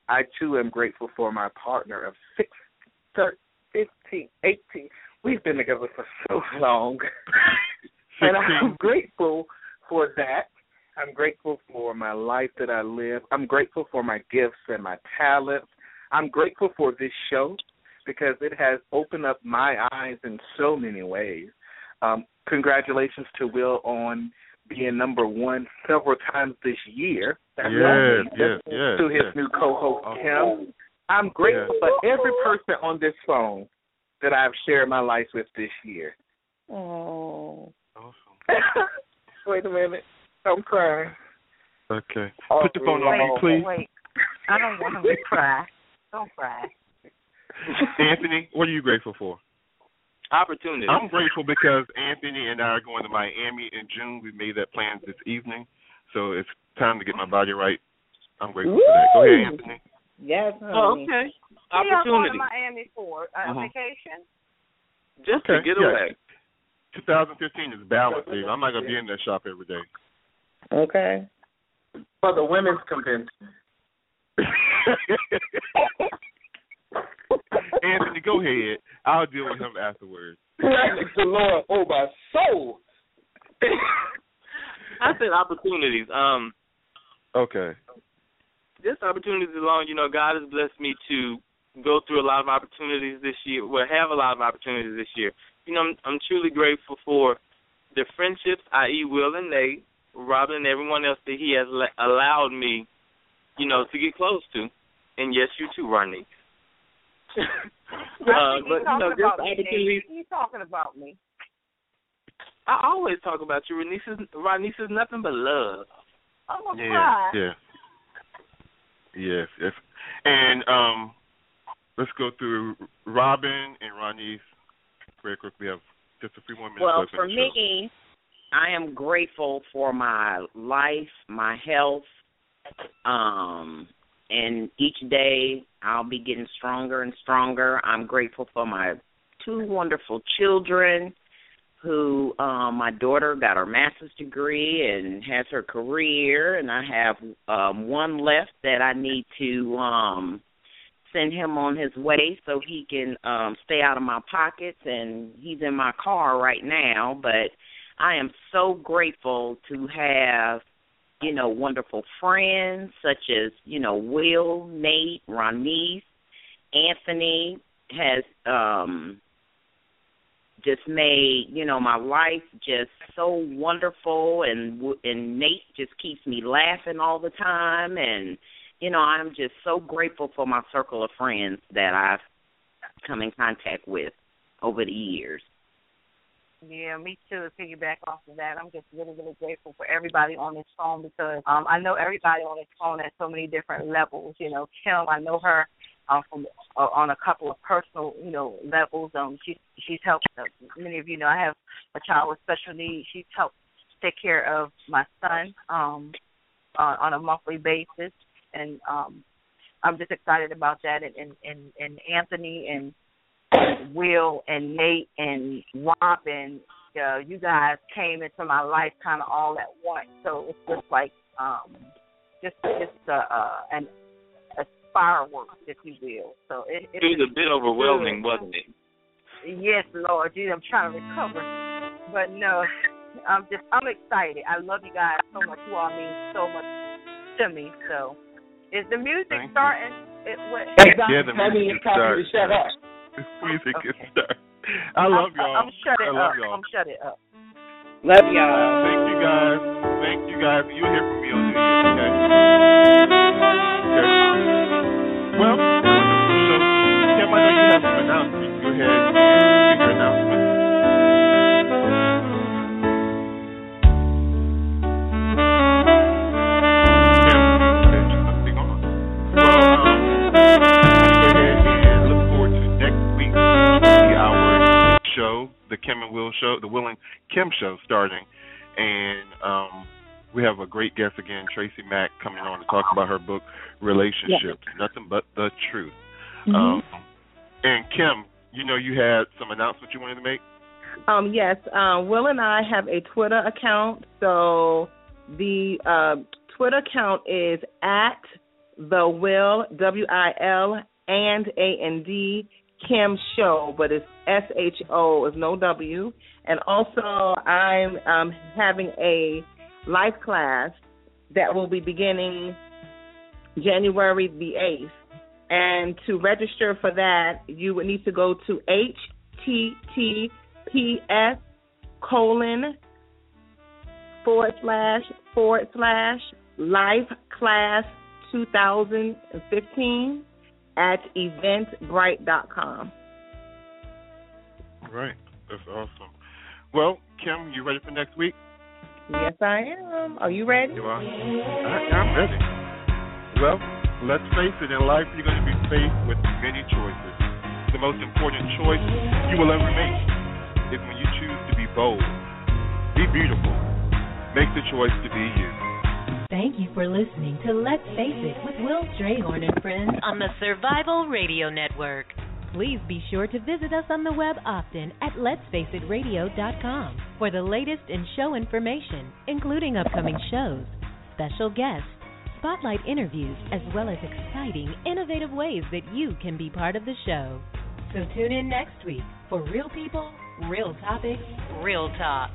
I too am grateful for my partner of six, thir- fifteen, eighteen. We've been together for so long, (laughs) and I'm grateful for that. I'm grateful for my life that I live. I'm grateful for my gifts and my talents. I'm grateful for this show because it has opened up my eyes in so many ways. Um, congratulations to Will on being number one several times this year. That's Yes, yes, yes, To his yes. new co-host Kim. I'm grateful for every person on this phone that I've shared my life with this year. Oh. (laughs) Wait a minute. I'm crying. Okay. Oh, Put the phone on wait, mute, please. Wait, I don't want him to (laughs) cry. Don't cry. (laughs) Anthony, what are you grateful for? Opportunity. I'm grateful because Anthony and I are going to Miami in June. We made that plan this evening, so it's time to get my body right. I'm grateful for that. Go ahead, Anthony. Yes, Oh, honey. Okay. What y'all going to Opportunity. Miami for? A Mhm. vacation? Just to Okay, get yeah. away. 2015 is balanced, baby. I'm not gonna be in that shop every day. Okay. For the women's convention. (laughs) Anthony, go ahead. I'll deal with him afterwards. Praise the Lord, oh my soul. I said opportunities. Um, Okay. just opportunities alone. You know, God has blessed me to go through a lot of opportunities this year. Well, have a lot of opportunities this year. You know, I'm, I'm truly grateful for the friendships, i.e., Will and Nate, Robin, and everyone else that He has le- allowed me, you know, to get close to. And yes, you too, Ronnie. (laughs) uh, but he's you know, talking just opportunities. Nate. He's talking about me. I always talk about you. Ronice is, Ronice is nothing but love. I'm gonna Yeah, cry. yeah. Yes, yes. And um let's go through Robin and Ronnie's very quickly. We have just a few more minutes Well, for me, I am grateful for my life, my health, um, and each day I'll be getting stronger and stronger. I'm grateful for my two wonderful children who um my daughter got her master's degree and has her career and I have um one left that I need to um send him on his way so he can um stay out of my pockets and he's in my car right now. But I am so grateful to have you know wonderful friends such as you know Will, Nate, Ronise, Anthony has um just made you know my life just so wonderful and and Nate just keeps me laughing all the time and you know I'm just so grateful for my circle of friends that I've come in contact with over the years. Yeah, me too. To piggyback off of that, I'm just really, really grateful for everybody on this phone because um I know everybody on this phone at so many different levels. You know, Kim, I know her um from uh, on a couple of personal, you know, levels. Um, she she's helped. Uh, many of you know I have a child with special needs. She's helped take care of my son um on, on a monthly basis, and um I'm just excited about that. And and and, and Anthony and Will and Nate and Robin, uh, you guys came into my life kind of all at once. So it's just like um, just just uh, uh, an a fireworks, if you will. So it, It was a bit overwhelming, wasn't it? Yes, Lord, geez, I'm trying to recover, but no, I'm just I'm excited. I love you guys so much. You all mean so much to me. So is the music Thank starting? It what? Yeah, the That music means it's can time to shut up. (laughs) music can Okay. start. I love I'm, y'all. I'm shut it I love up. y'all. I'm shut it up. Love y'all. Thank you guys. Thank you guys. You'll hear from me on New Year's, okay? Okay. Kim and Will show, the Will and Kim show starting, and um, we have a great guest again, Tracy Mack, coming on to talk about her book, Relationships. Nothing But the Truth. Mm-hmm. Um, and Kim, you know you had some announcements you wanted to make. Um, yes, uh, Will and I have a Twitter account. So the uh, Twitter account is at the Will W I L and A N D Kim Show, but it's S H O is no W. And also, I'm um, having a life class that will be beginning January the 8th. And to register for that, you would need to go to https colon forward slash forward slash life class 2015 at eventbrite.com. Right. That's awesome. Well, Kim, you ready for next week? Yes, I am. Are you ready? You are? I, I'm ready. Well, let's face it, in life you're going to be faced with many choices. The most important choice you will ever make is when you choose to be bold, be beautiful, make the choice to be you. Thank you for listening to Let's Face It with Will Strayhorn and friends on the Survival Radio Network. Please be sure to visit us on the web often at letsfaceitradio.com for the latest in show information, including upcoming shows, special guests, spotlight interviews, as well as exciting, innovative ways that you can be part of the show. So tune in next week for real people, real topics, real talk.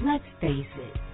Let's face it.